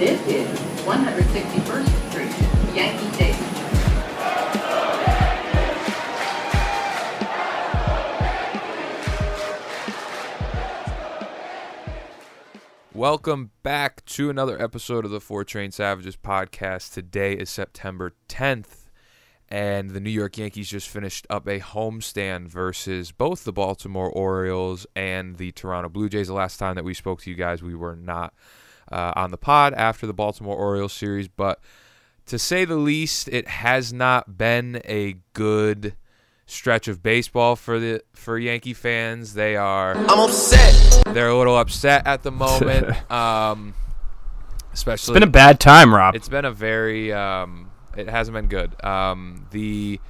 This is 161st Street, Yankee Stadium. Welcome back to another episode of the Four Train Savages podcast. Today is September 10th, and the New York Yankees just finished up a homestand versus both the Baltimore Orioles and the Toronto Blue Jays. The last time that we spoke to you guys, we were not uh, on the pod after the Baltimore Orioles series, but to say the least, it has not been a good stretch of baseball for the for Yankee fans. They are I'm upset. they're a little upset at the moment. um, especially It's been a bad time, Rob. it's been a very um, it hasn't been good. Um, the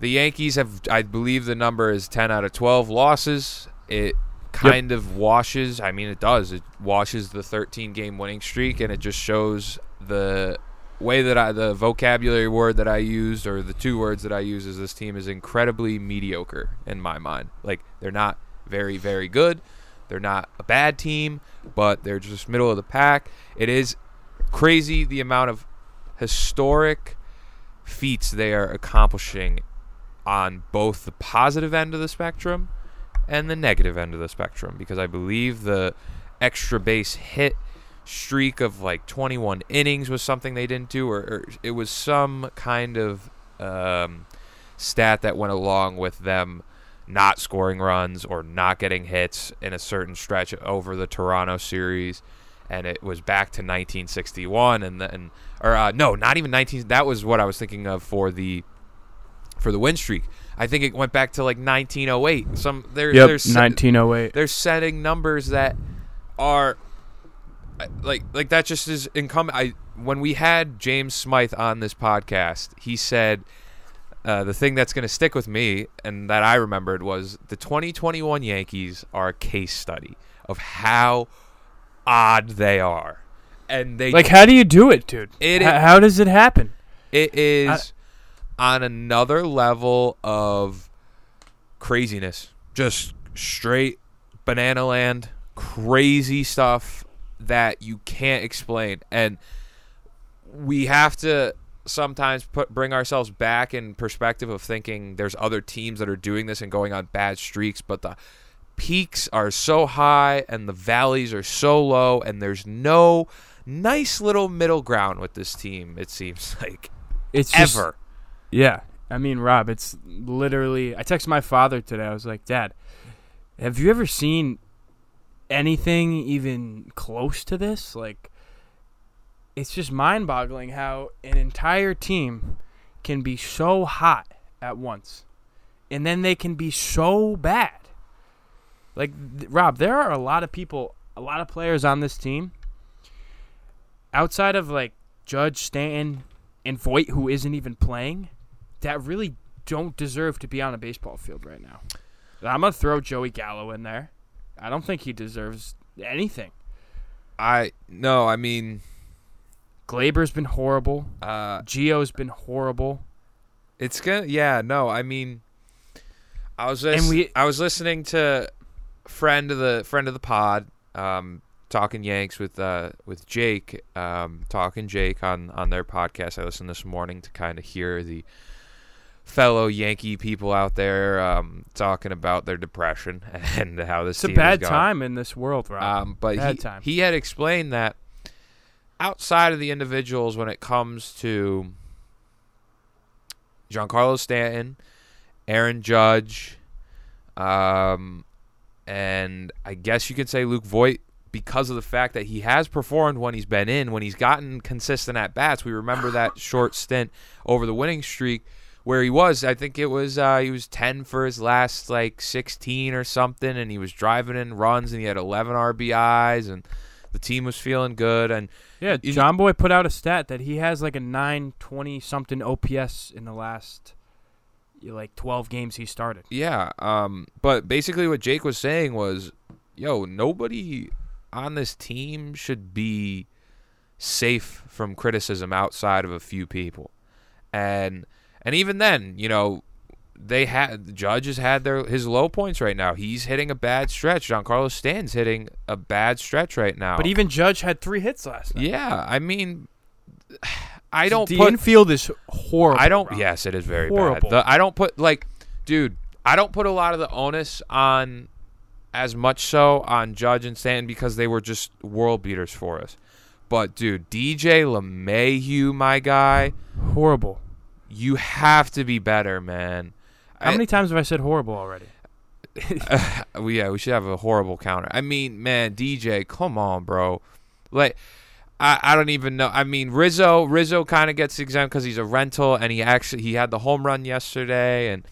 the Yankees have I believe the number is 10 out of 12 losses. It kind of washes, I mean it does. It washes the 13 game winning streak and it just shows the way that I the vocabulary word that I used or the two words that I use is this team is incredibly mediocre in my mind. Like they're not very very good. They're not a bad team, but they're just middle of the pack. It is crazy the amount of historic feats they are accomplishing on both the positive end of the spectrum and the negative end of the spectrum because I believe the extra base hit streak of like 21 innings was something they didn't do or, or it was some kind of um, stat that went along with them not scoring runs or not getting hits in a certain stretch over the Toronto series and it was back to 1961 and then or uh, no not even 19 that was what I was thinking of for the for the win streak I think it went back to like 1908 some there yep, there's 1908. they're setting numbers that are like like that just is incumbent. I when we had James Smythe on this podcast, he said uh, the thing that's going to stick with me and that I remembered was the 2021 Yankees are a case study of how odd they are, and they Like, how do you do it, dude? It H- how does it happen? it is on another level of craziness. Just straight banana land, crazy stuff that you can't explain. And we have to sometimes put bring ourselves back in perspective of thinking there's other teams that are doing this and going on bad streaks, but the peaks are so high and the valleys are so low and there's no nice little middle ground with this team it seems like It's ever Yeah. I mean, Rob, it's literally. I texted my father today. I was like, Dad, have you ever seen anything even close to this? Like, it's just mind boggling how an entire team can be so hot at once and then they can be so bad. Like, th- Rob, there are a lot of people, a lot of players on this team outside of like Judge Stanton and Voit, who isn't even playing, that really don't deserve to be on a baseball field right now. I'm gonna throw Joey Gallo in there. I don't think he deserves anything. i no i mean Gleyber's been horrible. uh Gio's been horrible. it's gonna yeah no i mean i was lis- we- i was listening to friend of the friend of the pod um talking yanks with uh with jake um talking jake on on their podcast i listened this morning to kind of hear the fellow yankee people out there um talking about their depression and how this It's a bad time in this world, Rob. Um, but Bad he, time. he had explained that outside of the individuals, when it comes to Giancarlo Stanton, Aaron Judge, um, and I guess you could say Luke Voit, because of the fact that he has performed when he's been in, when he's gotten consistent at bats. We remember that short stint over the winning streak where he was. I think it was uh, he was 10 for his last like 16 or something, and he was driving in runs, and he had 11 RBIs, and the team was feeling good. And yeah, Jomboy put out a stat that he has like a 920 something OPS in the last like 12 games he started. Yeah, um, but basically what Jake was saying was, yo, nobody on this team should be safe from criticism outside of a few people. And and even then, you know, they had Judge has had their his low points right now. He's hitting a bad stretch. Giancarlo Stan's hitting a bad stretch right now. But even Judge had three hits last night. yeah, I mean, I don't the put infield is horrible. I don't. Rob. Yes, it is very Horrible. bad. The, I don't put like, dude. I don't put a lot of the onus on, as much so on Judge and Stanton because they were just world beaters for us. But dude, DJ LeMahieu, my guy, horrible. You have to be better, man. How I- many times have I said horrible already? we yeah, we should have a horrible counter. I mean, man, DJ, come on, bro. Like, I, I don't even know. I mean, Rizzo Rizzo kind of gets exempt because he's a rental, and he actually he had the home run yesterday, and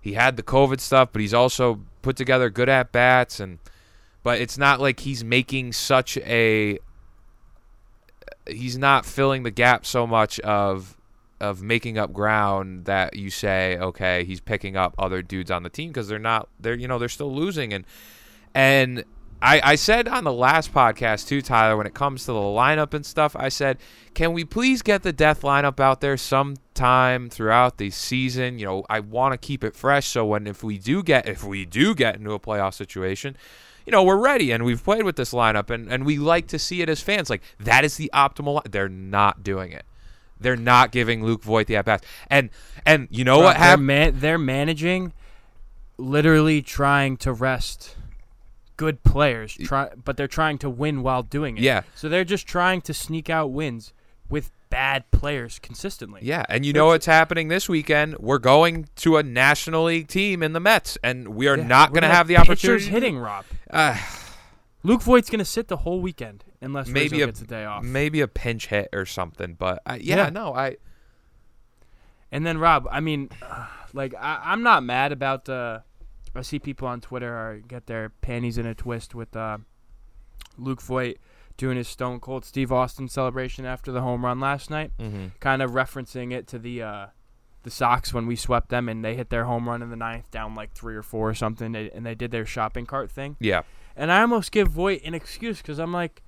he had the COVID stuff, but he's also put together good at bats, and but it's not like he's making such a. He's not filling the gap so much of of making up ground that you say okay he's picking up other dudes on the team because they're not they're you know they're still losing and and I, I said on the last podcast too tyler when it comes to the lineup and stuff i said can we please get the death lineup out there sometime throughout the season you know i want to keep it fresh so when if we do get if we do get into a playoff situation you know, we're ready and we've played with this lineup and, and we like to see it as fans. Like, that is the optimal. They're not doing it. They're not giving Luke Voit the at bats. And and you know Rob, what they're, man- they're managing, literally trying to rest good players. Try, but they're trying to win while doing it. Yeah. So they're just trying to sneak out wins with bad players consistently. Yeah, and you know what's happening this weekend? We're going to a National League team in the Mets, and we are Yeah, not going to have the pitchers opportunity. hitting Rob. Uh, Luke Voit's gonna sit the whole weekend unless maybe Rizzo a gets a day off. maybe a pinch hit or something, but uh, yeah, Yeah. no, I And then Rob, I mean, like I, I'm not mad about the. I see people on Twitter are get their panties in a twist with uh, Luke Voit doing his Stone Cold Steve Austin celebration after the home run last night, mm-hmm. kind of referencing it to the uh, the Sox when we swept them and they hit their home run in the ninth, down like three or four or something, and they did their shopping cart thing. yeah, And I almost give Voit an excuse because I'm like,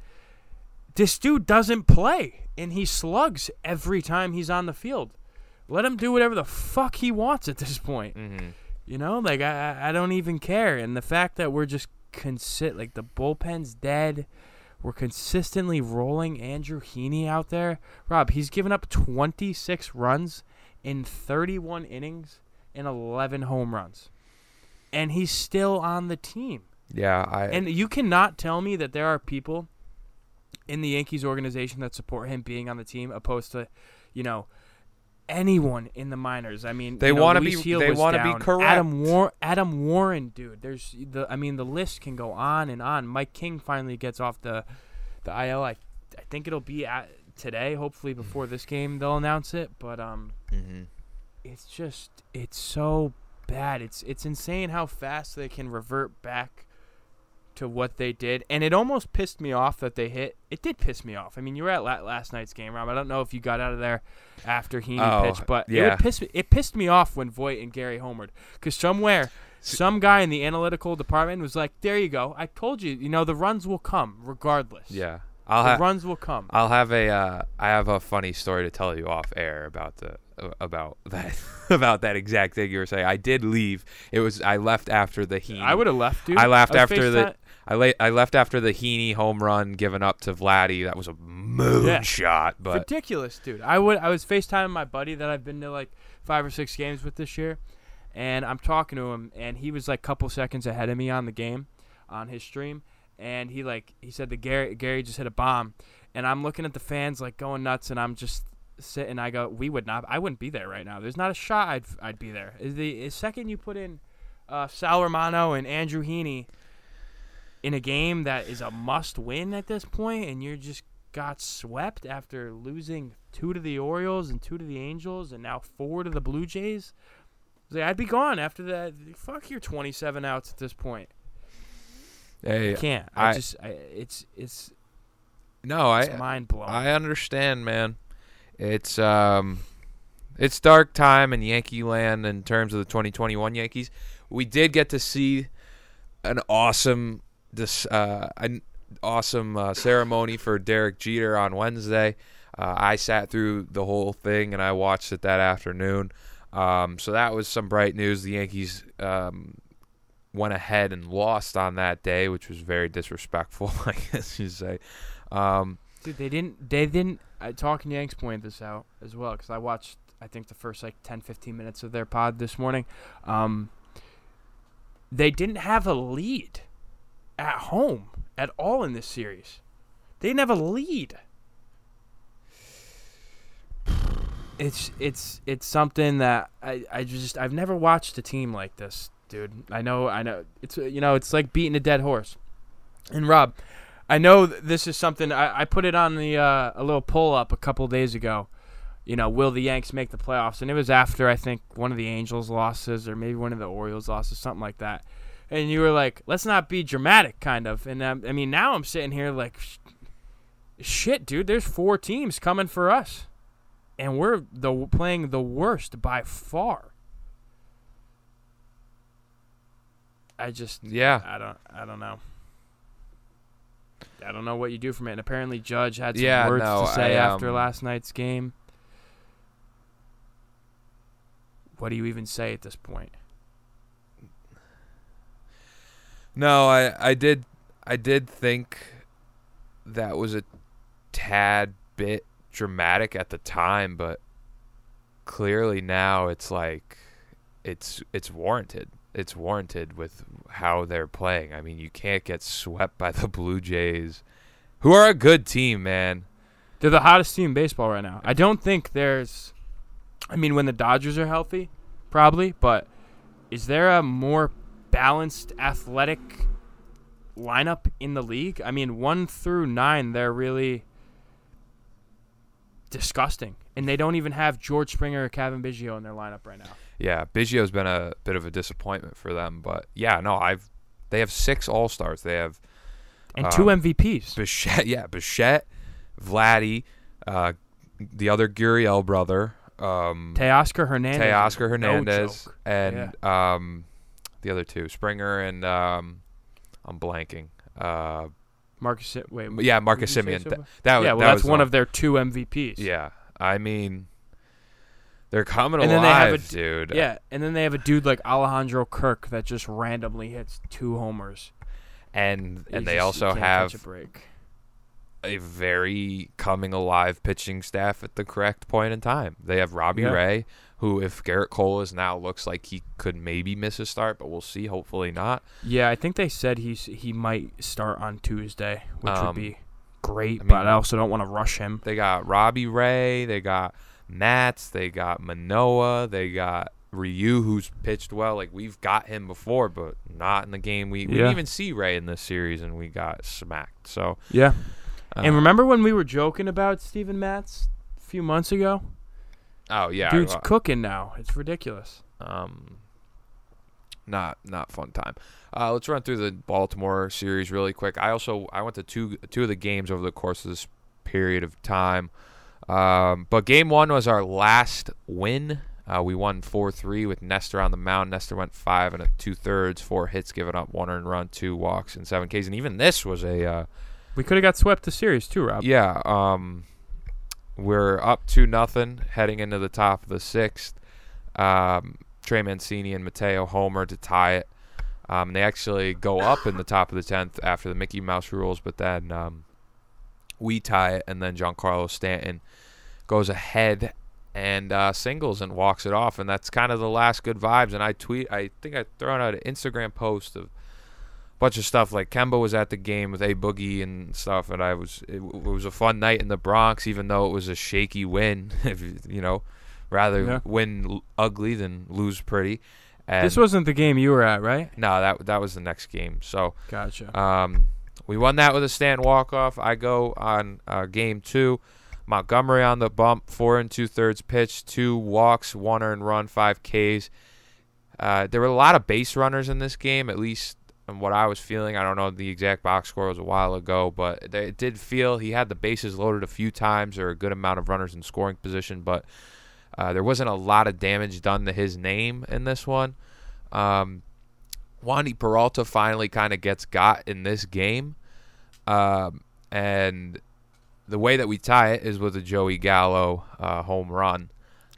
this dude doesn't play, and he slugs every time he's on the field. Let him do whatever the fuck he wants at this point. mm-hmm. You know, like I, I don't even care. And the fact that we're just consit like the bullpen's dead, we're consistently rolling Andrew Heaney out there. Rob, he's given up 26 runs in 31 innings and 11 home runs, and he's still on the team. Yeah, I And you cannot tell me that there are people in the Yankees organization that support him being on the team, opposed to, you know, anyone in the minors. I mean, They you know, wanna be- Gil they wanna be down. correct. Adam War- Adam Warren, dude. There's the. I mean, the list can go on and on. Mike King finally gets off the, the IL. I, I think it'll be at today. Hopefully before this game they'll announce it. But um, mm-hmm. it's just it's so bad. It's it's insane how fast they can revert back to what they did, and it almost pissed me off that they hit. It did piss me off. I mean, you were at last night's game, Rob. I don't know if you got out of there after Heaney Oh, pitched, but it yeah. would piss me. It pissed me off when Voit and Gary homered because somewhere. Some guy in the analytical department was like, "There you go. I told you. You know the runs will come regardless. yeah. I'll the have runs will come." I'll have a uh, I have a funny story to tell you off air about the uh, about that about that exact thing you were saying. I did leave. It was I left after the Heaney. I would have left, dude. I left was after the I la- I left after the Heaney home run given up to Vladdy. That was a moon Yeah. shot, but ridiculous, dude. I would I was FaceTiming my buddy that I've been to like five or six games with this year, and I'm talking to him, and he was like a couple seconds ahead of me on the game, on his stream, and he like he said the Gary Gary just hit a bomb, and I'm looking at the fans like going nuts, and I'm just sitting. I go, we would not, I wouldn't be there right now. There's not a shot I'd I'd be there. Is the is second you put in, uh, Sal Romano and Andrew Heaney. In a game that is a must win at this point, and you're just got swept after losing two to the Orioles and two to the Angels and now four to the Blue Jays. I'd be gone after that. Fuck your 27 outs at this point. hey, I can't. I, I- just, I, it's, it's, no, it's I mind blowing. I understand, man. It's um, it's dark time in Yankee land in terms of the 2021 Yankees. We did get to see an awesome this uh an awesome uh, ceremony for Derek Jeter on Wednesday. Uh, I sat through the whole thing and I watched it that afternoon. Um, so that was some bright news. The Yankees um, went ahead and lost on that day, which was very disrespectful, I guess you say. Um, Dude, they didn't. They didn't. Uh, Talking Yanks pointed this out as well because I watched. I think the first like 10, 15 minutes of their pod this morning. Um, they didn't have a lead at home at all in this series. They didn't have a lead. It's it's it's something that I, I just I've never watched a team like this, dude. I know I know it's you know it's like beating a dead horse. And Rob, I know this is something I, I put it on the uh, a little poll up a couple days ago. You know, will the Yanks make the playoffs? And it was after I think one of the Angels losses or maybe one of the Orioles losses, something like that. And you were like, let's not be dramatic, kind of. And um, I mean, now I'm sitting here like, shit, dude. There's four teams coming for us, and we're the playing the worst by far. I just yeah, I don't I don't know. I don't know what you do from it. And apparently Judge had some Yeah, words no, to say I, after um, last night's game. What do you even say at this point? No, I I did I did think that was a tad bit dramatic at the time, but clearly now it's like it's it's warranted. It's warranted with how they're playing. I mean, you can't get swept by the Blue Jays, who are a good team, man. They're the hottest team in baseball right now. I don't think there's I mean when the Dodgers are healthy, probably, but is there a more balanced athletic lineup in the league? I mean, 1 through 9 they're really disgusting. And they don't even have George Springer or Cavan Biggio in their lineup right now. Yeah, Biggio's been a bit of a disappointment for them, but yeah, no, I've they have six All Stars. They have And two Um, MVPs. Bichette, yeah, Bichette, Vladdy, uh, the other Gurriel brother, um, Teoscar Hernandez. Teoscar no Hernandez, joke. and um, the other two, Springer and um, I'm blanking. Uh, Marcus wait. yeah, Marcus Semien. so? Th- that was yeah, well, that that's was one of their two MVPs. Yeah, I mean, they're coming And then they have a alive, dude. Yeah, and then they have a dude like Alejandro Kirk that just randomly hits two homers. and You and they just- also have a a very coming alive pitching staff at the correct point in time. They have Robbie Yeah. Ray, who, if Gerrit Cole is now looks like he could maybe miss a start, but we'll see. Hopefully not. Yeah, I think they said he's he might start on Tuesday, which Um, would be great. I but I also don't want to rush him. They got Robbie Ray, they got Matz. they got Manoah, they got Ryu, who's pitched well. Like we've got him before, but not in the game. We, we Yeah. didn't even see Ray in this series, and we got smacked. So, Yeah. uh, and remember when we were joking about Steven Matz a few months ago? Oh yeah, Dude's uh, cooking now. It's ridiculous. um, not not fun time. Uh, let's run through the Baltimore series really quick. I also I went to two two of the games over the course of this period of time. Um, but game one was our last win. Uh, we won four three with Nestor on the mound. Nestor went five and a two thirds, four hits, giving up one earned run, two walks, and seven Ks. And even this was a uh, We could have got swept the series too, Rob. yeah. Um, we're up to nothing heading into the top of the sixth. Um, Trey Mancini and Mateo Homer to tie it. Um, they actually go up in the top of the tenth after the Mickey Mouse rules, but then um, we tie it, and then Giancarlo Stanton goes ahead and uh, singles and walks it off, and that's kind of the last good vibes. And I tweet, I think I thrown out an Instagram post of bunch of stuff like Kemba was at the game with a boogie and stuff, and I was it, it was a fun night in the Bronx, even though it was a shaky win. If you- know, rather Yeah. win l- ugly than lose pretty. And This wasn't the game you were at, right? no, that that was the next game. So Gotcha. um, we won that with a stand walk off. I go on uh, game two. Montgomery on the bump, four and two thirds pitch, two walks, one earned run, five Ks. Uh, there were a lot of base runners in this game, at least from what I was feeling. I don't know the exact box score was a while ago, but it did feel he had the bases loaded a few times or a good amount of runners in scoring position, but uh, there wasn't a lot of damage done to his name in this one. Um, Wandy Peralta finally kind of gets got in this game. Um, and the way that we tie it is with a Joey Gallo uh, home run.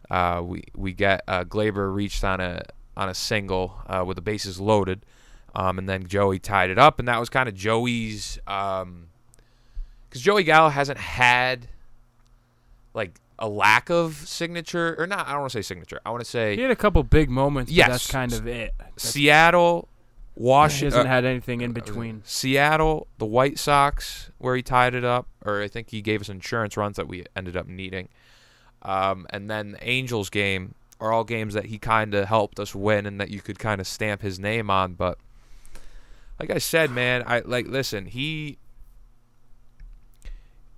Uh, we we get uh, Gleyber reached on a on a single uh, with the bases loaded, um, and then Joey tied it up, and that was kind of Joey's because Joey Gallo hasn't had like a lack of signature or not. I don't want to say signature. I want to say He had a couple big moments. Yes. that's kind of it. That's, Seattle, he Washington. hasn't had anything in between. Seattle, the White Sox, where he tied it up, or I think he gave us insurance runs that we ended up needing. Um, and then the Angels game are all games that he kind of helped us win and that you could kind of stamp his name on. But like I said, man, I like listen. He,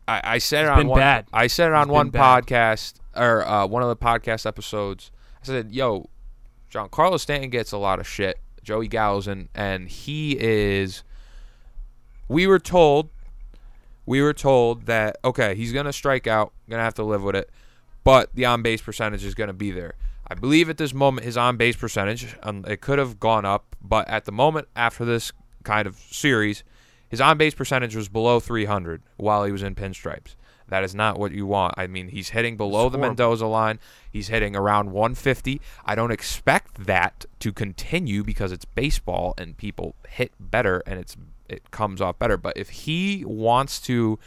I, I said it on one. bad. I said it on He's one podcast or uh, one of the podcast episodes. I said, "Yo, Giancarlo Stanton gets a lot of shit. Joey Gallo's and and he is. We were told, we were told that okay, he's gonna strike out, gonna have to live with it, but the on base percentage is gonna be there. I believe at this moment his on base percentage, um, it could have gone up, but at the moment after this kind of series, his on base percentage was below 300 while he was in pinstripes. That is not what you want. I mean, he's hitting below the. Mendoza line. He's hitting around 150. I don't expect that to continue because it's baseball and people hit better and it's it comes off better. But if he wants to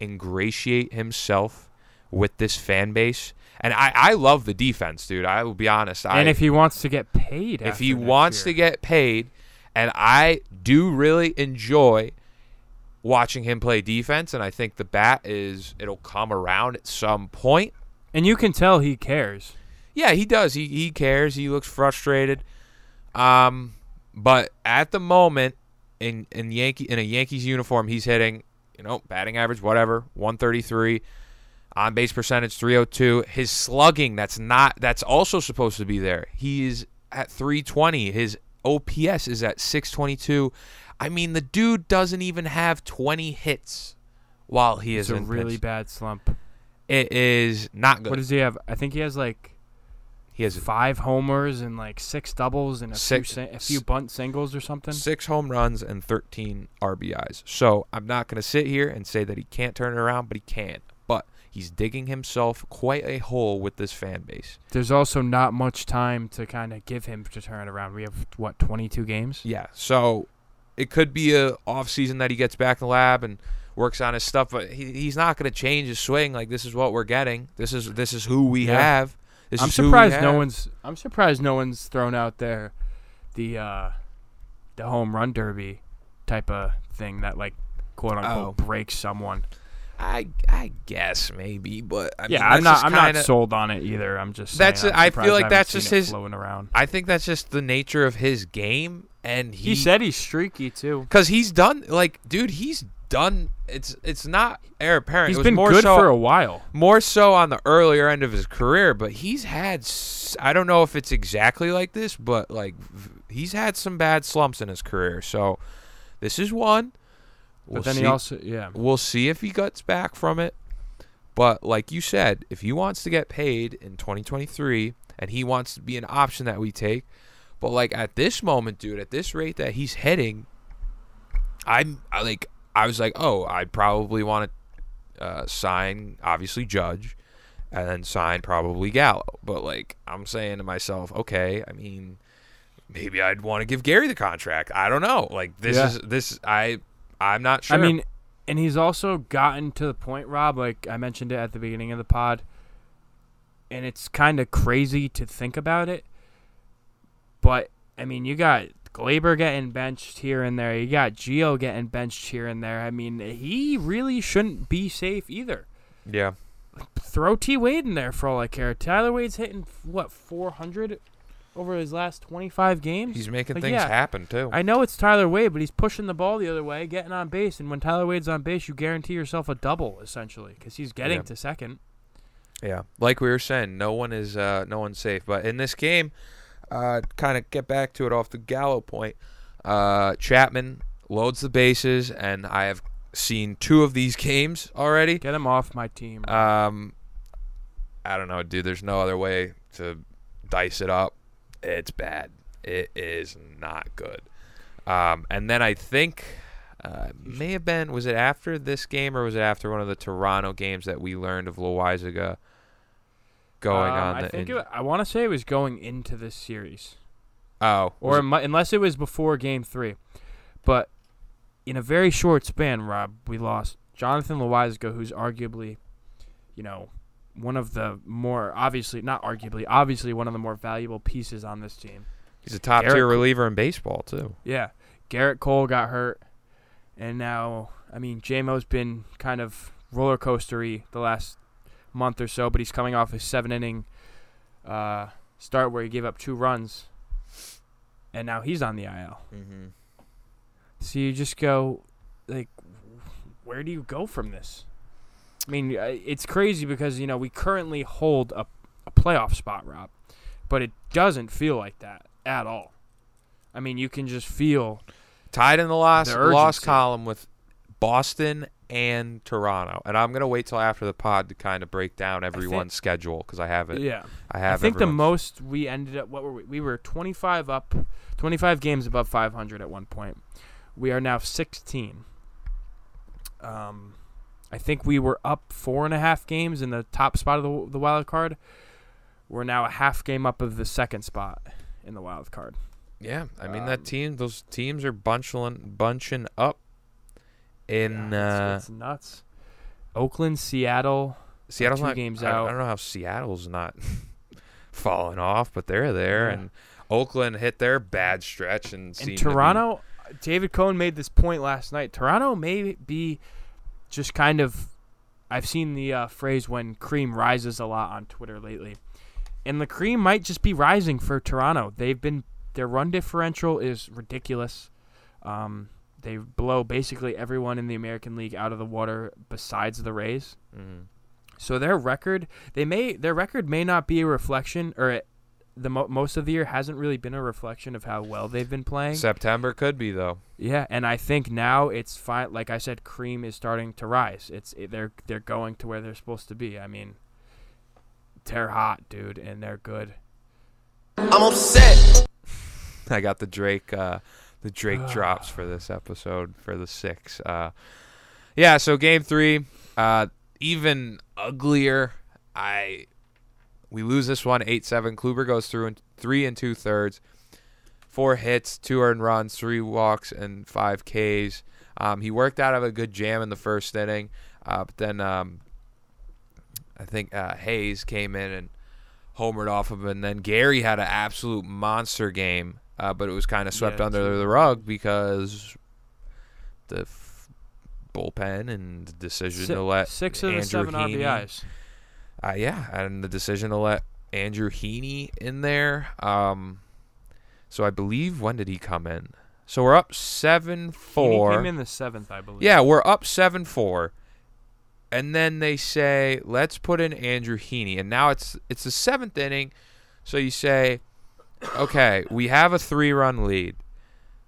ingratiate himself with this fan base, and I, I love the defense, dude. I will be honest. I, and if he wants to get paid, if he wants year. to get paid, and I do really enjoy watching him play defense, and I think the bat is it'll come around at some point. and you can tell he cares. Yeah, he does. He he cares. He looks frustrated. Um, but at the moment, in in Yankee in a Yankees uniform, he's hitting you know batting average whatever 133, on base percentage 302. His slugging that's not that's also supposed to be there. He's at 320. His OPS is at 622. I mean, the dude doesn't even have 20 hits while he It's is a really pinch. bad slump. It is not good. What does he have? I think he has like he has five homers and like six doubles and a Six- few a few bunt singles or something. six home runs and 13 RBIs. So I'm not going to sit here and say that he can't turn it around, but he can. He's digging himself quite a hole with this fan base. There's also not much time to kind of give him to turn it around. We have what 22 games. Yeah. So it could be a off season that he gets back in the lab and works on his stuff, but he, he's not going to change his swing. Like this is what we're getting. This is this is who we Yeah. have. This I'm is who we surprised no have. one's. I'm surprised no one's thrown out there the uh, the home run derby type of thing that like quote unquote Oh. breaks someone. I I guess maybe, but I yeah, mean, I'm not. I'm kinda, not sold on it either. I'm just. That's saying, it. I'm I feel like haven't that's just his- flowing around. I think that's just the nature of his game, and He, said he's streaky too. Cause he's done like, dude, he's done. It's it's not heir apparent. He's it was been more good so, for a while. more so on the earlier end of his career, but he's had. I don't know if it's exactly like this, but like he's had some bad slumps in his career. So this is one. We'll But then see. he also, yeah, We'll see if he gets back from it. But like you said, if he wants to get paid in 2023 and he wants to be an option that we take, but like at this moment, dude, at this rate that he's hitting, I'm I like I was like, oh, I'd probably want to uh, sign obviously Judge, and then sign probably Gallo. But like I'm saying to myself, okay, I mean, maybe I'd want to give Gary the contract. I don't know. Like this Yeah. is this I I'm not sure. I mean, and he's also gotten to the point, Rob. Like I mentioned it at the beginning of the pod, and it's kind of crazy to think about it. But I mean, you got Gleyber getting benched here and there. You got Gio getting benched here and there. I mean, he really shouldn't be safe either. yeah. Throw T Wade in there for all I care. Tyler Wade's hitting what 400 over his last 25 games. He's making Like, things yeah, happen too. I know it's Tyler Wade, but he's pushing the ball the other way, getting on base. And when Tyler Wade's on base, you guarantee yourself a double essentially because he's getting Yeah. to second. yeah, like we were saying, no one is uh, no one's safe. But in this game, uh, kind of get back to it off the Gallo point. Uh, Chapman loads the bases, and I have seen two of these games already. Get him off my team. Um, I don't know, dude. There's no other way to dice it up. It's bad. It is not good. Um, and then I think uh, may have been was it after this game or was it after one of the Toronto games that we learned of Loaisiga going Um, on. I the think in- it, I want to say it was going into this series, oh, or it unless it was before Game Three, but in a very short span, Rob, we lost Jonathan Loaisiga, who's arguably, you know, one of the more obviously not arguably obviously one of the more valuable pieces on this team. he's a top Garrett tier reliever in baseball too. Yeah, Gerrit Cole got hurt, and now I mean JMO's been kind of roller coastery the last month or so, but he's coming off a seven inning uh, start where he gave up two runs, and now he's on the IL. Mm-hmm. So you just go, like, where do you go from this? I mean, uh, it's crazy because you know we currently hold a, a playoff spot, Rob, but it doesn't feel like that at all. I mean, you can just feel Tied in the loss The loss column with Boston and Toronto, and I'm gonna wait till after the pod to kind of break down everyone's schedule because I have it. yeah. I have. I think the most we ended up what were we? We were 25 up, 25 games above 500 at one point. We are now 16. Um, I think we were up four and a half games in the top spot of the the wild card. We're now a half game up of the second spot in the wild card. Yeah, I mean Um, that team. Those teams are bunching bunching up in Yeah, uh, it's, it's nuts. Oakland, Seattle. Seattle's two not. games I, I don't know how Seattle's not falling off, but they're there, Yeah. and Oakland hit their bad stretch and And seem to Toronto, David Cohen made this point last night. Toronto may be just kind of. I've seen the uh, phrase when cream rises a lot on Twitter lately. And the cream might just be rising for Toronto. They've been. Their run differential is ridiculous. Um, they blow basically everyone in the American League out of the water besides the Rays. Mhm. So their record, they may their record may not be a reflection, or it, the mo- most of the year hasn't really been a reflection of how well they've been playing. September could be though. Yeah, and I think now it's fine. Like I said, cream is starting to rise. It's it, they're they're going to where they're supposed to be. I mean, they're hot, dude, and they're good. I'm upset. I got the Drake uh the Drake drops for this episode for the six. Uh yeah, so game three, uh even uglier. I we lose this one eight seven. Kluber goes through in three and two thirds. Four hits, two earned runs, three walks, and five Ks. Um, he worked out of a good jam in the first inning, uh, but then um, I think uh, Hays came in and homered off of him, and then Gary had an absolute monster game, uh, but it was kind of swept Yeah, under the rug because the f- bullpen and the decision Si- to let six of the Andrew seven Heaney- RBIs. Uh, yeah, and the decision to let Andrew Heaney in there. Um, so I believe when did he come in? So we're up seven He four. came in the seventh, I believe. Yeah, we're up seven four, and then they say let's put in Andrew Heaney, and now it's it's the seventh inning, so you say, okay, we have a three run lead.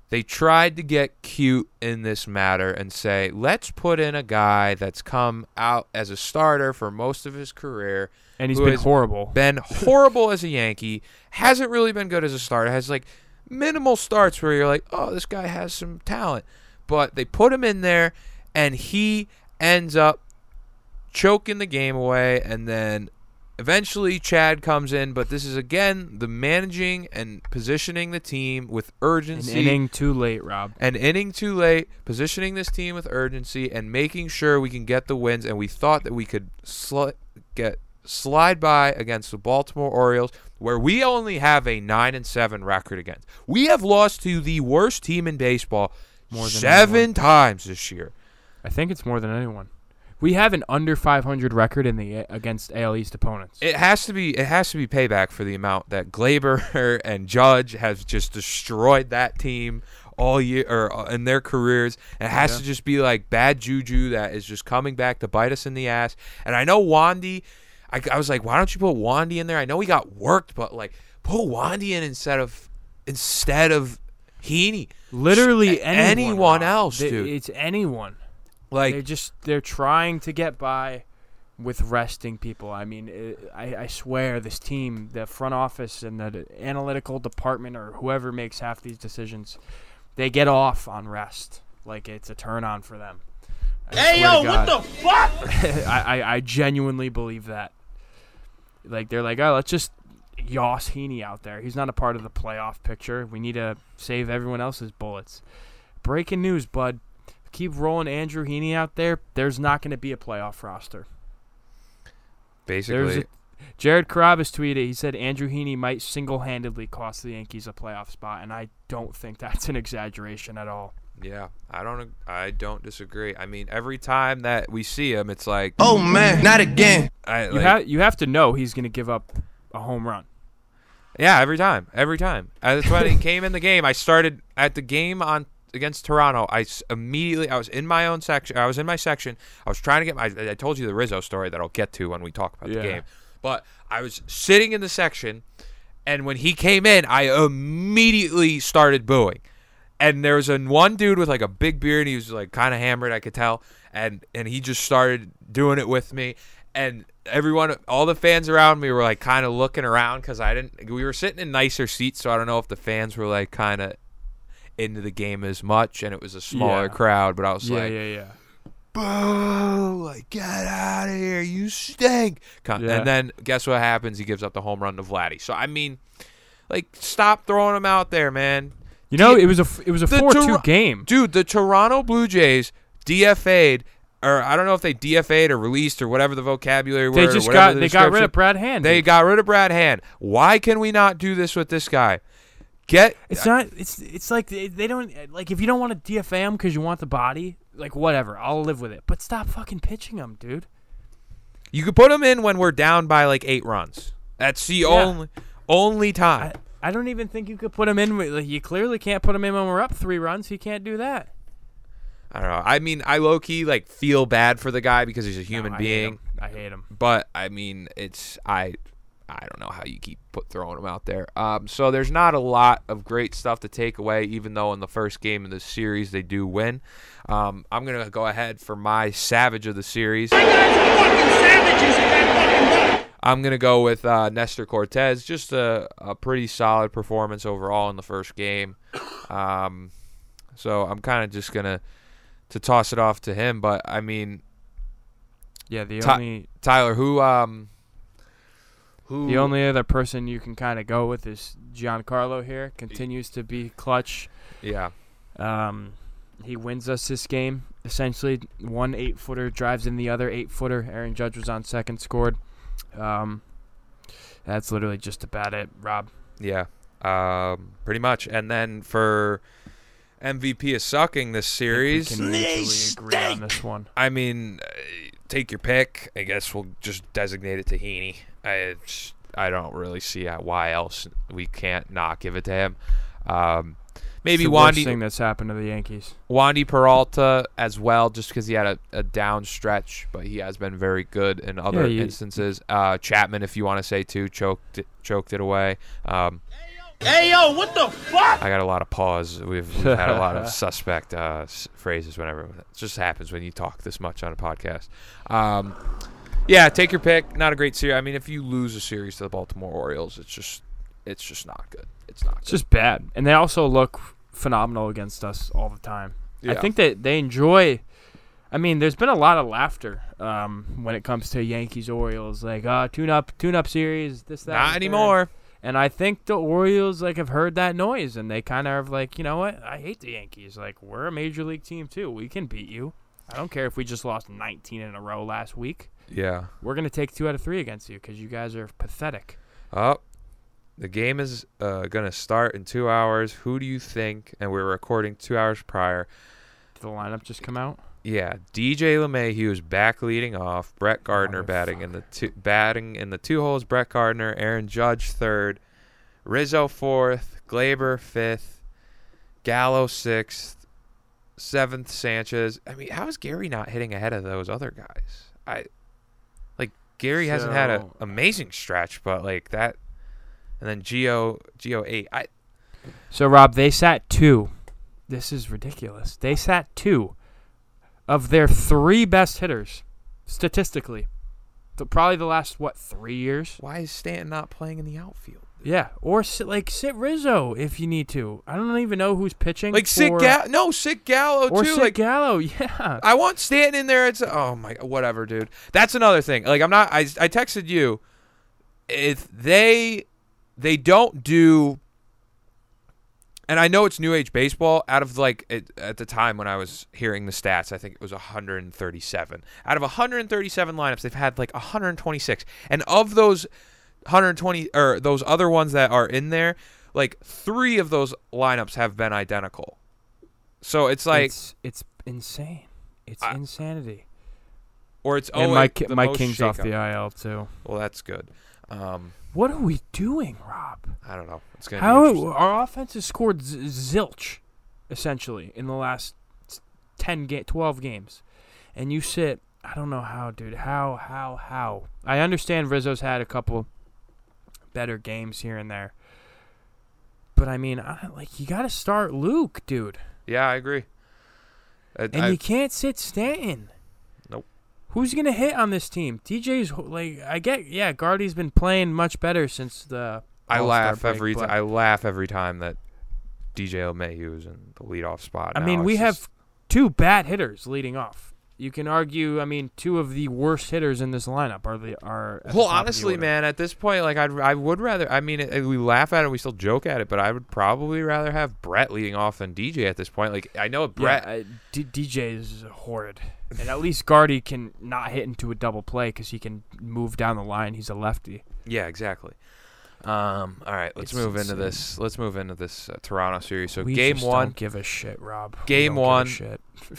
They tried to get cute in this matter and say let's put in a guy that's come out as a starter for most of his career, and he's been horrible. been horrible as a Yankee, hasn't really been good as a starter, has like minimal starts where you're like, oh, this guy has some talent. But they put him in there, and he ends up choking the game away, and then eventually Chad comes in. But this is again the managing and positioning the team with urgency. An inning too late, Rob. an inning too late, positioning this team with urgency and making sure we can get the wins. And we thought that we could sli- get slide by against the Baltimore Orioles, where we only have a nine and seven record against. We have lost to the worst team in baseball More than seven anyone. times this year. I think it's more than anyone. We have an under 500 record in the against AL East opponents. It has to be. It has to be payback for the amount that Gleyber and Judge has just destroyed that team all year or uh, in their careers. It has Yeah. to just be like bad juju that is just coming back to bite us in the ass. And I know Wandy. I, I was like, why don't you put Wandy in there? I know he got worked, but like put Wandy in instead of instead of Heaney. Literally anyone, anyone else, dude. It's anyone. Like they're just they're trying to get by with resting people. I mean, it, I, I swear this team, the front office and the analytical department or whoever makes half these decisions, they get off on rest like it's a turn on for them. I Hey yo, what the fuck? I, I, I genuinely believe that. Like they're like, oh, let's just Yoss Heaney out there. He's not a part of the playoff picture. We need to save everyone else's bullets. Breaking news, bud. Keep rolling Andrew Heaney out there. There's not going to be a playoff roster. Basically, a, Jared Carrabis tweeted. He said Andrew Heaney might single-handedly cost the Yankees a playoff spot, and I don't think that's an exaggeration at all. yeah, I don't, I don't disagree. I mean, every time that we see him, it's like, Oh man, not again. I, You have you have to know he's going to give up a home run. yeah, every time, every time. That's when he came in the game. I started at the game on against Toronto. I immediately, I was in my own section. I was in my section. I was trying to get my. I told you the Rizzo story that I'll get to when we talk about Yeah. the game. But I was sitting in the section, and when he came in, I immediately started booing. And there was a one dude with like a big beard. And He was like kind of hammered, I could tell, and and he just started doing it with me. And everyone, all the fans around me were like kind of looking around because I didn't. We were sitting in nicer seats, so I don't know if the fans were like kind of into the game as much, and it was a smaller Yeah. crowd. But I was Yeah, like, yeah, yeah. boo, like get out of here, you stink. Yeah. And then guess what happens? He gives up the home run to Vladdy. So I mean, like, stop throwing him out there, man. You know, The- it was a it was a four two Tor- game. Dude, the Toronto Blue Jays DFA'd, or I don't know if they DFA'd or released or whatever the vocabulary They or just got the they got rid of Brad Hand. They got rid of Brad Hand. Why can we not do this with this guy? Get It's not. It's it's like they, they don't like if you don't want to DFA him because you want the body, like whatever. I'll live with it. But stop fucking pitching him, dude. you could put him in when we're down by like eight runs. That's the only only time. I, I don't even think you could put him in. With, like, you clearly can't put him in when we're up three runs. He can't do that. I don't know. I mean, I low key like feel bad for the guy because he's a human No, I being. him. I hate him. But I mean, it's I I don't know how you keep put throwing them out there. Um, so there's not a lot of great stuff to take away, even though in the first game of the series they do win. Um, I'm gonna go ahead for my savage of the series. I'm gonna go with uh, Nestor Cortes. Just a, a pretty solid performance overall in the first game. Um, so I'm kind of just gonna to toss it off to him. But I mean, Yeah, the Ti- only Tyler, who um, who the only other person you can kind of go with is Giancarlo here. Continues to be clutch. yeah Um, he wins us this game. Essentially, one eight footer drives in the other eight footer. Aaron Judge was on second, scored. Um, that's literally just about it, Rob. yeah um pretty much. And then for MVP of sucking this I think we series, can mutually agree on this one. I mean, uh, take your pick. I guess we'll just designate it to Heaney. I I don't really see why else we can't not give it to him. Um, maybe it's the worst Wandy thing that's happened to the Yankees. Wandy Peralta as well, just because he had a, a down stretch, but he has been very good in other Yeah, you- instances. Uh, Chapman, if you want to say too, choked it, choked it away. Um, Hey yo, what the fuck? I got a lot of pause. We've, we've had a lot of suspect uh, s- phrases whenever it just happens when you talk this much on a podcast. Um, yeah, take your pick. Not a great series. I mean, if you lose a series to the Baltimore Orioles, it's just it's just not good. It's not. It's good. just bad, and they also look phenomenal against us all the time. I think that they enjoy. I mean, there's been a lot of laughter um, when it comes to Yankees Orioles, like uh, tune up, tune up series, this that. and not third. anymore. And I think the Orioles like have heard that noise, and they kind of are like, you know what? I hate the Yankees. Like we're a major league team too. We can beat you. I don't care if we just lost 19 in a row last week. Yeah. We're gonna take two out of three against you because you guys are pathetic. Oh, the game is uh, gonna start in two hours. Who do you think? And we're recording two hours prior. Did the lineup just come out? Yeah, DJ LeMahieu is back leading off. Brett Gardner batting in the two, batting in the two holes. Brett Gardner, Aaron Judge third, Rizzo fourth, Gleyber fifth, Gallo sixth, seventh Sanchez. I mean, how is Gary not hitting ahead of those other guys? I like Gary hasn't had an amazing stretch, but like that, and then Gio Gio eight. I So Rob, they sat two. This is ridiculous. They sat two of their three best hitters, statistically. Probably the last what three years? why is Stanton not playing in the outfield? Yeah, or sit, like sit Rizzo if you need to. I don't even know who's pitching. Like sit Gallo, no sit Gallo or too. sit like Gallo. Yeah, I want Stanton in there. It's oh my whatever, dude. That's another thing. Like I'm not. I I texted you. if they they don't do and I know it's new age baseball out of like it, at the time when I was hearing the stats I think it was 137 out of 137 lineups they've had like 126 and of those 120 or those other ones that are in there like 3 of those lineups have been identical so it's like it's it's insane. It's I- insanity. or it's and my, the most King's off the IL too. well that's good um What are we doing, Rob? I don't know it's going to How our offense has scored z- zilch, essentially in the last ten ga- 12 games, and you sit. I don't know how, dude. How how how? I understand Rizzo's had a couple better games here and there, but I mean, I, like you got to start Luke, dude, yeah I agree I- and I- you can't sit Stanton. Who's gonna hit on this team? DJ's like I get, yeah. Guardy's been playing much better since the. I All-Star laugh break, every time. I laugh every time that DJ LeMahieu is in the leadoff spot. I now. mean, we It's have two bad hitters leading off. You can argue. I mean, two of the worst hitters in this lineup are the are. Well, honestly, man, at this point, like I'd, I would rather. I mean, it, we laugh at it, we still joke at it, but I would probably rather have Brett leading off than DJ at this point. Like I know Brett. Yeah, uh, D- DJ is horrid, and at least Guardy can not hit into a double play because he can move down the line. He's a lefty. Yeah, exactly. Um. All right, let's It's move into this. Let's move into this uh, Toronto series. So we game one, Don't give a shit, Rob. Game don't give a one.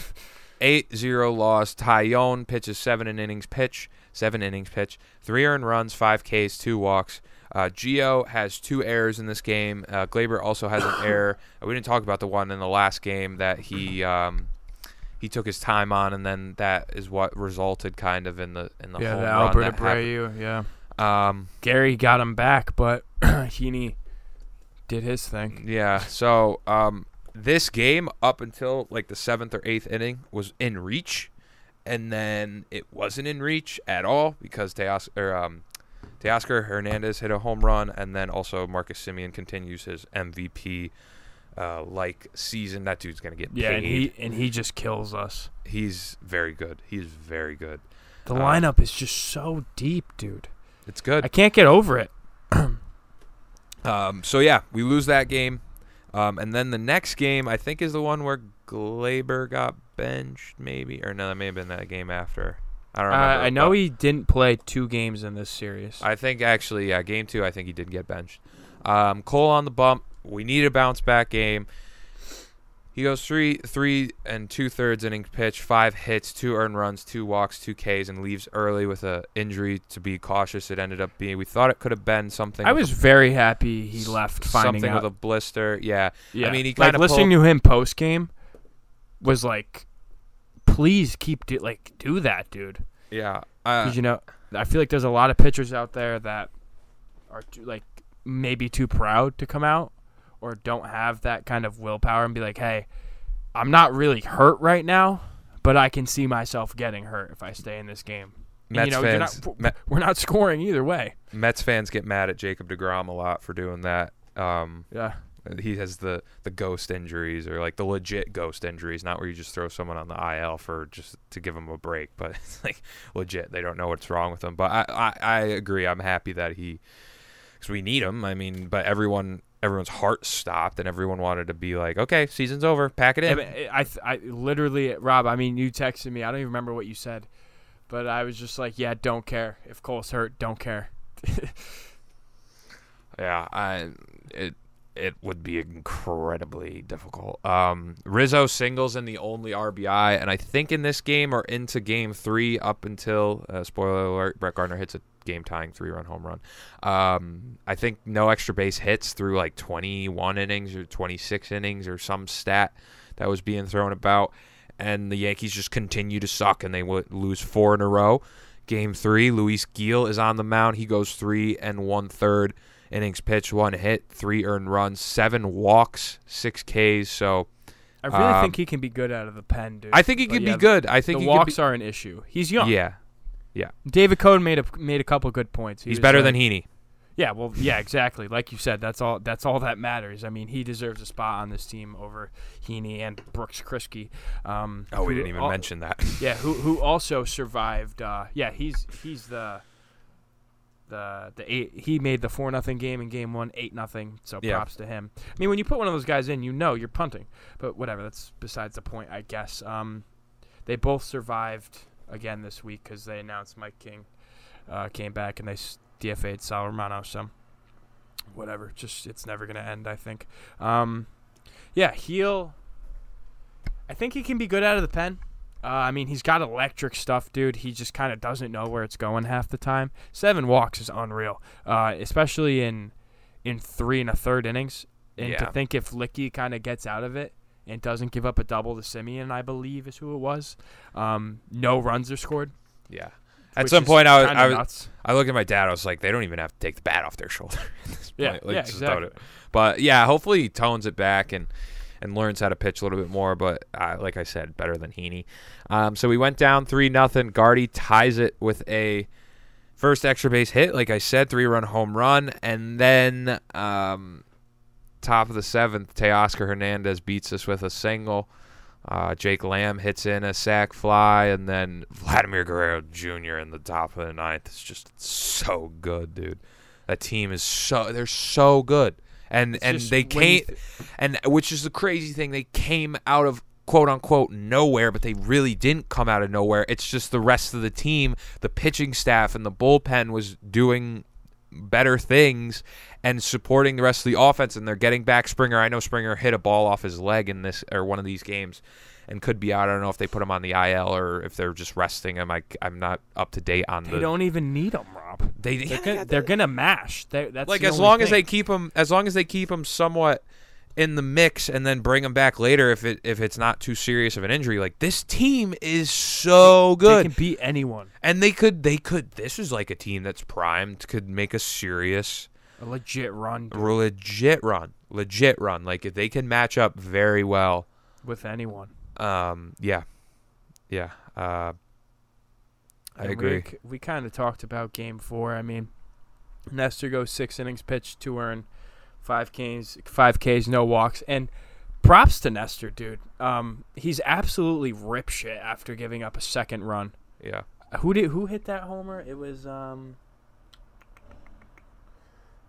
shit. 8-0 loss. Taillon pitches seven innings pitch, seven innings pitch, three earned runs, five Ks, two walks. Uh, Gio has two errors in this game. Uh, Gleyber also has an error. Uh, we didn't talk about the one in the last game that he um, he took his time on, and then that is what resulted kind of in the in the yeah, home the run Albert that happened. Abreu. Yeah, Um, Gary got him back, but Heaney did his thing. Yeah. So um, this game up until like the seventh or eighth inning was in reach, and then it wasn't in reach at all because Teos- or, um, Teoscar Hernandez hit a home run, and then also Marcus Semien continues his MVP uh, like season. That dude's gonna get Yeah, paid. and he and he just kills us. He's very good. He's very good. The Uh, lineup is just so deep, dude. It's good. I can't get over it. Um, so yeah, we lose that game, um, and then the next game I think is the one where Gleyber got benched, maybe, or no, that may have been that game after. I don't Uh, remember. I know he didn't play two games in this series. I think actually, yeah, game two, I think he did get benched. Um, Cole on the bump. We need a bounce back game. He goes three, three and two thirds innings pitch, five hits, two earned runs, two walks, two Ks, and leaves early with a injury. To be cautious, it ended up being. We thought it could have been something. I was a- very happy he left, finding something out. with a blister. Yeah, yeah. I mean, he like kinda listening to him post game was like, please keep do like do that, dude. yeah. Uh, Because you know, I feel like there's a lot of pitchers out there that are too, like maybe too proud to come out or don't have that kind of willpower and be like, hey, I'm not really hurt right now, but I can see myself getting hurt if I stay in this game. Mets you know, fans, not, we're not scoring either way. Mets fans get mad at Jacob Degrom a lot for doing that. Um, Yeah. he has the the ghost injuries or like the legit ghost injuries, not where you just throw someone on the IL for just to give them a break, but it's like legit. They don't know what's wrong with them. But I I, I agree. I'm happy that he because we need him. I mean, but everyone everyone's heart stopped and everyone wanted to be like, okay, season's over, pack it I, in. mean, I, I literally, Rob. I mean, you texted me. I don't even remember what you said, but I was just like, "Yeah, don't care. If Cole's hurt, don't care." Yeah, I it it would be incredibly difficult. Um, Rizzo singles in the only RBI, and I think in this game or into game three, up until uh, spoiler alert, Brett Gardner hits a game tying three run home run. Um, I think no extra base hits through like 21 innings or 26 innings or some stat that was being thrown about, and the Yankees just continue to suck, and they would lose four in a row. Game three, Luis Gil is on the mound. He goes three and one third innings pitched, one hit, three earned runs, seven walks, six Ks. So I really Um, think he can be good out of the pen, dude. I think he But could yeah, be good. I think the he walks could are an issue. He's young. Yeah, David Cone made a made a couple good points. He he's was better than Heaney. Yeah, well, yeah, exactly. Like you said, that's all. That's all that matters. I mean, he deserves a spot on this team over Heaney and Brooks Kriske. Um, Oh, we didn't even al- mention that. Yeah, who who also survived. Uh, yeah, he's he's the the the eight. He made the four nothing game in game one, eight nothing. So Yeah. props to him. I mean, when you put one of those guys in, you know you're punting. But whatever, that's besides the point, I guess. Um, they both survived again this week because they announced Mike King uh, came back and they DFA'd Sal Romano. So whatever, just it's never gonna end. I think. Um, yeah, Gil. I think he can be good out of the pen. Uh, I mean, he's got electric stuff, dude. He just kind of doesn't know where it's going half the time. Seven walks is unreal, uh, especially in in three and a third innings. And to think if Licky kind of gets out of it and doesn't give up a double to Semien, I believe is who it was. Um, no runs are scored. Yeah. At some point, I was, I was nuts. I looked at my dad. I was like, they don't even have to take the bat off their shoulder. Yeah. Like, yeah, exactly. But yeah, hopefully he tones it back and and learns how to pitch a little bit more. But uh, like I said, better than Heaney. Um, so we went down three nothing. Guardy ties it with a first extra base hit. Like I said, three run home run, and then um, top of the seventh, Teoscar Hernandez beats us with a single. Uh, Jake Lamb hits in a sac fly, and then Vladimir Guerrero Jr. in the top of the ninth. is just so good, dude. That team is so they're so good, and It's and they came, and which is the crazy thing, they came out of quote unquote nowhere, but they really didn't come out of nowhere. It's just the rest of the team, the pitching staff, and the bullpen was doing better things and supporting the rest of the offense and they're getting back Springer. I know Springer hit a ball off his leg in this or one of these games and could be out. I don't know if they put him on the IL or if they're just resting him. I, I'm not up to date on They the don't even need him, Rob. they, They're, gonna, they're gonna mash. They, that's like as long as they keep him as long as they keep him somewhat in the mix and then bring him back later if it if it's not too serious of an injury. Like this team is so They good. can beat anyone. and they could they could this is like a team that's primed could make a serious A legit run. dude, legit run legit run. Like if they can match up very well. With anyone. um yeah. Yeah uh I And agree. We, we kind of talked about game four. I mean, Nestor goes six innings pitched, to earned, five Ks, five Ks, no walks, and props to Nestor, dude. Um, he's absolutely rip shit after giving up a second run. yeah Who did who hit that homer? It was um,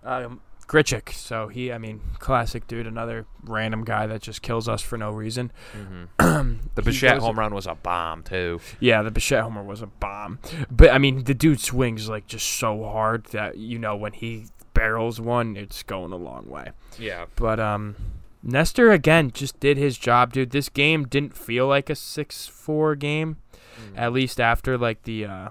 um Grichuk. So he, I mean, classic dude, another random guy that just kills us for no reason. the He Bichette home run was a bomb too Yeah, the Bichette homer was a bomb. But I mean, the dude swings like just so hard that you know when he barrels one, it's going a long way. yeah But um Nestor again just did his job, dude. This game didn't feel like a 6-4 game at least after like the uh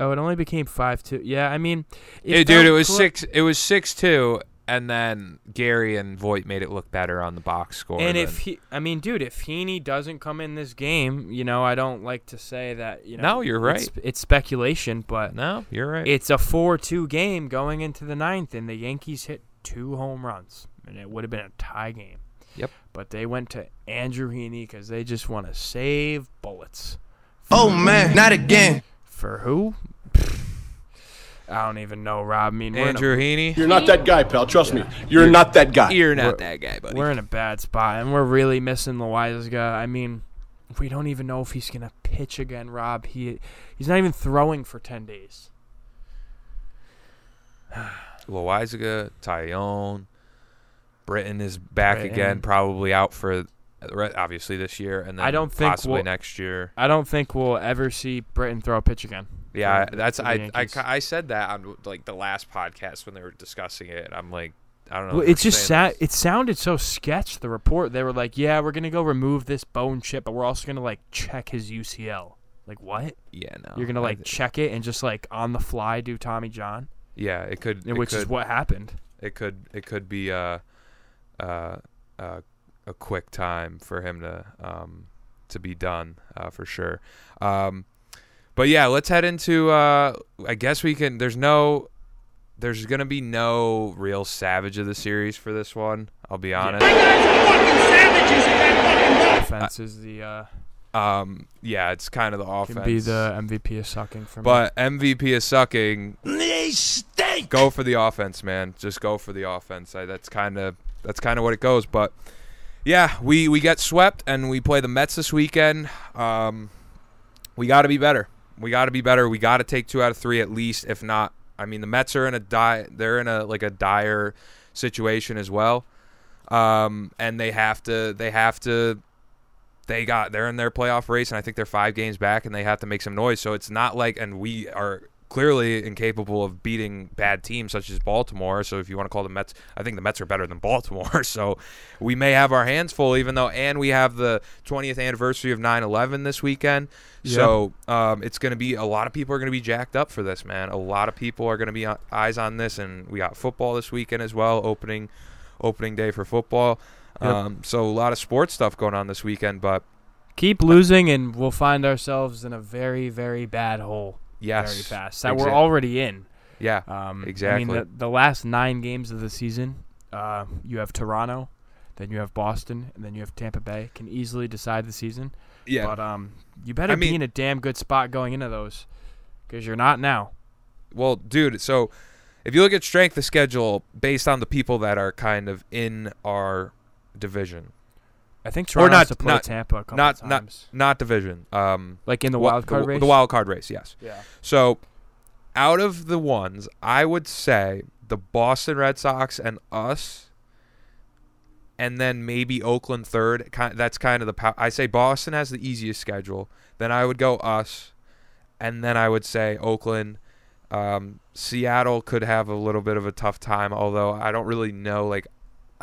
Oh, it only became 5-2. Yeah, I mean, Hey, dude, it was six. It was six two, and then Gary and Voit made it look better on the box score. And than- if he, I mean, dude, if Heaney doesn't come in this game, you know, I don't like to say that. You know, No, you're it's- It's, speculation, but no, you're right. it's a four-two game going into the ninth, and the Yankees hit two home runs, and it would have been a tie game. Yep. But they went to Andrew Heaney because they just want to save bullets. Oh man, not again. For who? I don't even know, Rob. I mean, we're in a- Andrew Heaney, You're not that guy, pal. Trust me. You're not that guy. you're not We're- that guy, buddy. We're in a bad spot, and we're really missing Loaisiga. I mean, we don't even know if he's gonna pitch again, Rob. He he's not even throwing for ten days. Loaisiga, Taillon, Britton is back Britton. again, probably out for the re- obviously this year, and then I don't think possibly we'll- next year. I don't think we'll ever see Britton throw a pitch again. Yeah, for- that's for I, I I said that on like the last podcast when they were discussing it. I'm like, I don't know. Well, if it just sa- it sounded so sketch. The report they were like, "Yeah, we're gonna go remove this bone chip, but we're also gonna like check his UCL." Like what? Yeah, no. You're gonna like th- check it and just like on the fly do Tommy John, yeah, it could. It which could, is what happened. it could it could be uh, uh, uh, a quick time for him to um, to be done uh, for sure. Um, but yeah, let's head into. Uh, I guess we can. There's no. There's gonna be no real savage of the series for this one. I'll be honest. Offense is the uh, Um, yeah, it's kind of the offense. can be the MVP of sucking for me. but MVP is sucking. They stink. go for the offense, man. Just go for the offense. I, that's kind of that's kind of what it goes. But yeah, we we get swept and we play the Mets this weekend. Um, we got to be better. We got to be better. We got to take two out of three at least, if not I mean, the Mets are in a di- they're in a like a dire situation as well, um, and they have to they have to they got they're in their playoff race, and I think they're five games back, and they have to make some noise. So it's not like, and we are clearly incapable of beating bad teams such as Baltimore. So if you want to call the Mets, I think the Mets are better than Baltimore. So we may have our hands full, even though, and we have the 20th anniversary of 9/11 this weekend. So um, it's going to be a lot of people are going to be jacked up for this, man. A lot of people are going to be on, eyes on this, and we got football this weekend as well, opening opening day for football. Yep. Um, so a lot of sports stuff going on this weekend, but Keep losing, and we'll find ourselves in a very, very bad hole yes, very fast that we're already in. yeah, Um, I mean, the, the last nine games of the season, uh, you have Toronto, then you have Boston, and then you have Tampa Bay. Can easily decide the season. yeah. But um, you better I mean- be in a damn good spot going into those, because you're not now. Well, dude, so if you look at strength of schedule based on the people that are kind of in our division, I think Or Toronto not- has to play not- Tampa a couple not times, not not division, um, like in the wild card the, race. the wild card race, yes. yeah. So, out of the ones, I would say the Boston Red Sox and us, and then maybe Oakland third. Kind that's kind of the pow- I say Boston has the easiest schedule. Then I would go us, and then I would say Oakland. Um, Seattle could have a little bit of a tough time, although I don't really know. Like,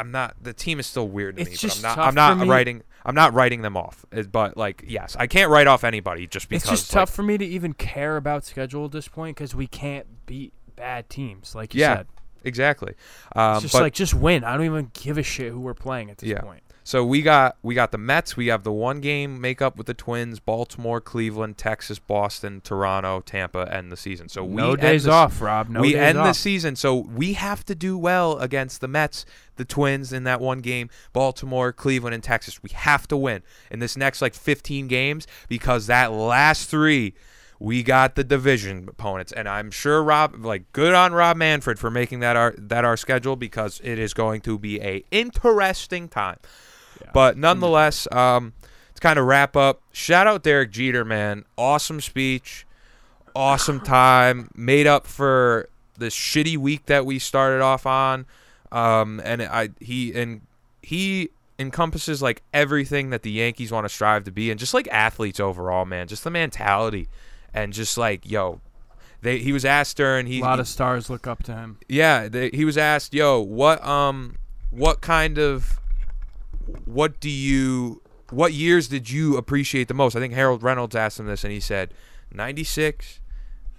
I'm not. The team is still weird to It's me. just but I'm tough not. I'm not writing. I'm not writing them off. But like, yes, I can't write off anybody just because. It's just like, tough for me to even care about schedule at this point because we can't beat bad teams, like you Yeah, said. Exactly. Um, It's just but like just win. I don't even give a shit who we're playing at this Yeah. point. So we got we got the Mets. We have the one game makeup with the Twins, Baltimore, Cleveland, Texas, Boston, Toronto, Tampa, end the season. So we no days the, off, Rob. No days. we end off. the season, so we have to do well against the Mets, the Twins in that one game, Baltimore, Cleveland, and Texas. We have to win in this next like 15 games because that last three, we got the division opponents, and I'm sure Rob, like, good on Rob Manfred for making that our that our schedule because it is going to be a interesting time. But nonetheless, um, to kind of wrap up, shout out Derek Jeter, man. Awesome speech, awesome time, made up for this shitty week that we started off on. Um, and I he and he encompasses like everything that the Yankees want to strive to be, and just like athletes overall, man. Just the mentality, and just like yo, they he was asked during he a lot of stars look up to him. yeah, they, he was asked, "Yo, what um, what kind of, what do you, what years did you appreciate the most?" I think Harold Reynolds asked him this, and he said, "96,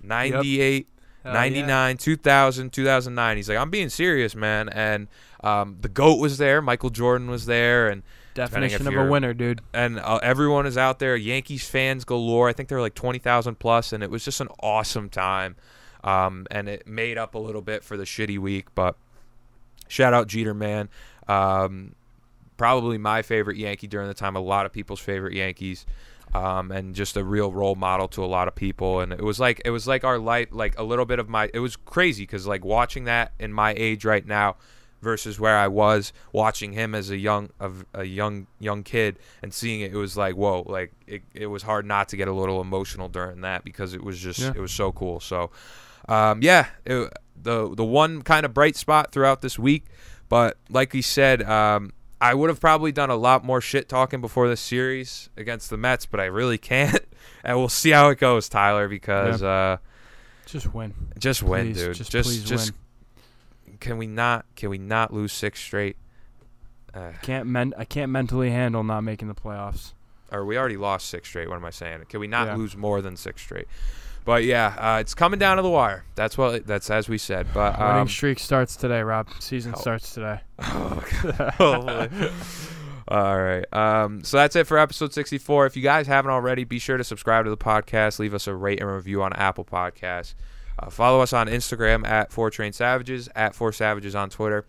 98, Hell 99, 2000, 2009." He's like, "I'm being serious, man." And um, the goat was there, Michael Jordan was there, and Definition of a winner, dude. and uh, everyone is out there. Yankees fans galore. I think there were like twenty thousand plus, and it was just an awesome time. Um, and it made up a little bit for the shitty week, but shout out Jeter, man. Um, probably my favorite Yankee during the time. A lot of people's favorite Yankees. Um, and just a real role model to a lot of people, and it was like it was like our life, like a little bit of my. It was crazy because like watching that in my age right now, versus where I was watching him as a young of a young young kid and seeing it, it was like whoa, like it, it was hard not to get a little emotional during that because it was just Yeah. it was so cool. So, um, yeah, it, the the one kind of bright spot throughout this week, but like we said, um, I would have probably done a lot more shit talking before this series against the Mets, but I really can't, and we'll see how it goes, Tyler, because uh, Just win. just win, Please, dude. Just, just just win. can we not can we not lose six straight? Uh, Can't men- I can't mentally handle not making the playoffs. or we already lost six straight. What am I saying? Can we not Yeah. lose more than six straight? But yeah, uh, it's coming down to the wire. That's what that's as we said. But Winning um, streak starts today, Rob. Season oh. starts today. all right. Um, so that's it for episode 64. If you guys haven't already, be sure to subscribe to the podcast. Leave us a rate and review on Apple Podcasts. Uh, follow us on Instagram at Four Train Savages, at Four Savages on Twitter.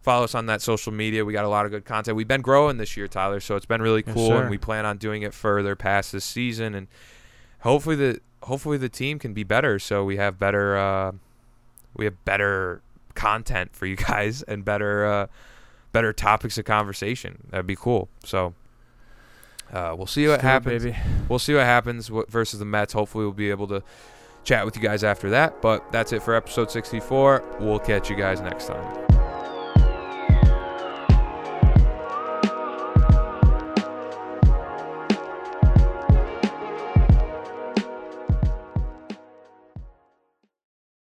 Follow us on that social media. We got a lot of good content. We've been growing this year, Tyler, so it's been really cool, sir. and we plan on doing it further past this season, and hopefully the hopefully the team can be better, so we have better uh, we have better content for you guys and better uh, better topics of conversation. That'd be cool. So uh, we'll see what Let's do it, happens. baby. We'll see what happens versus the Mets. Hopefully, we'll be able to chat with you guys after that. But that's it for episode 64. We'll catch you guys next time.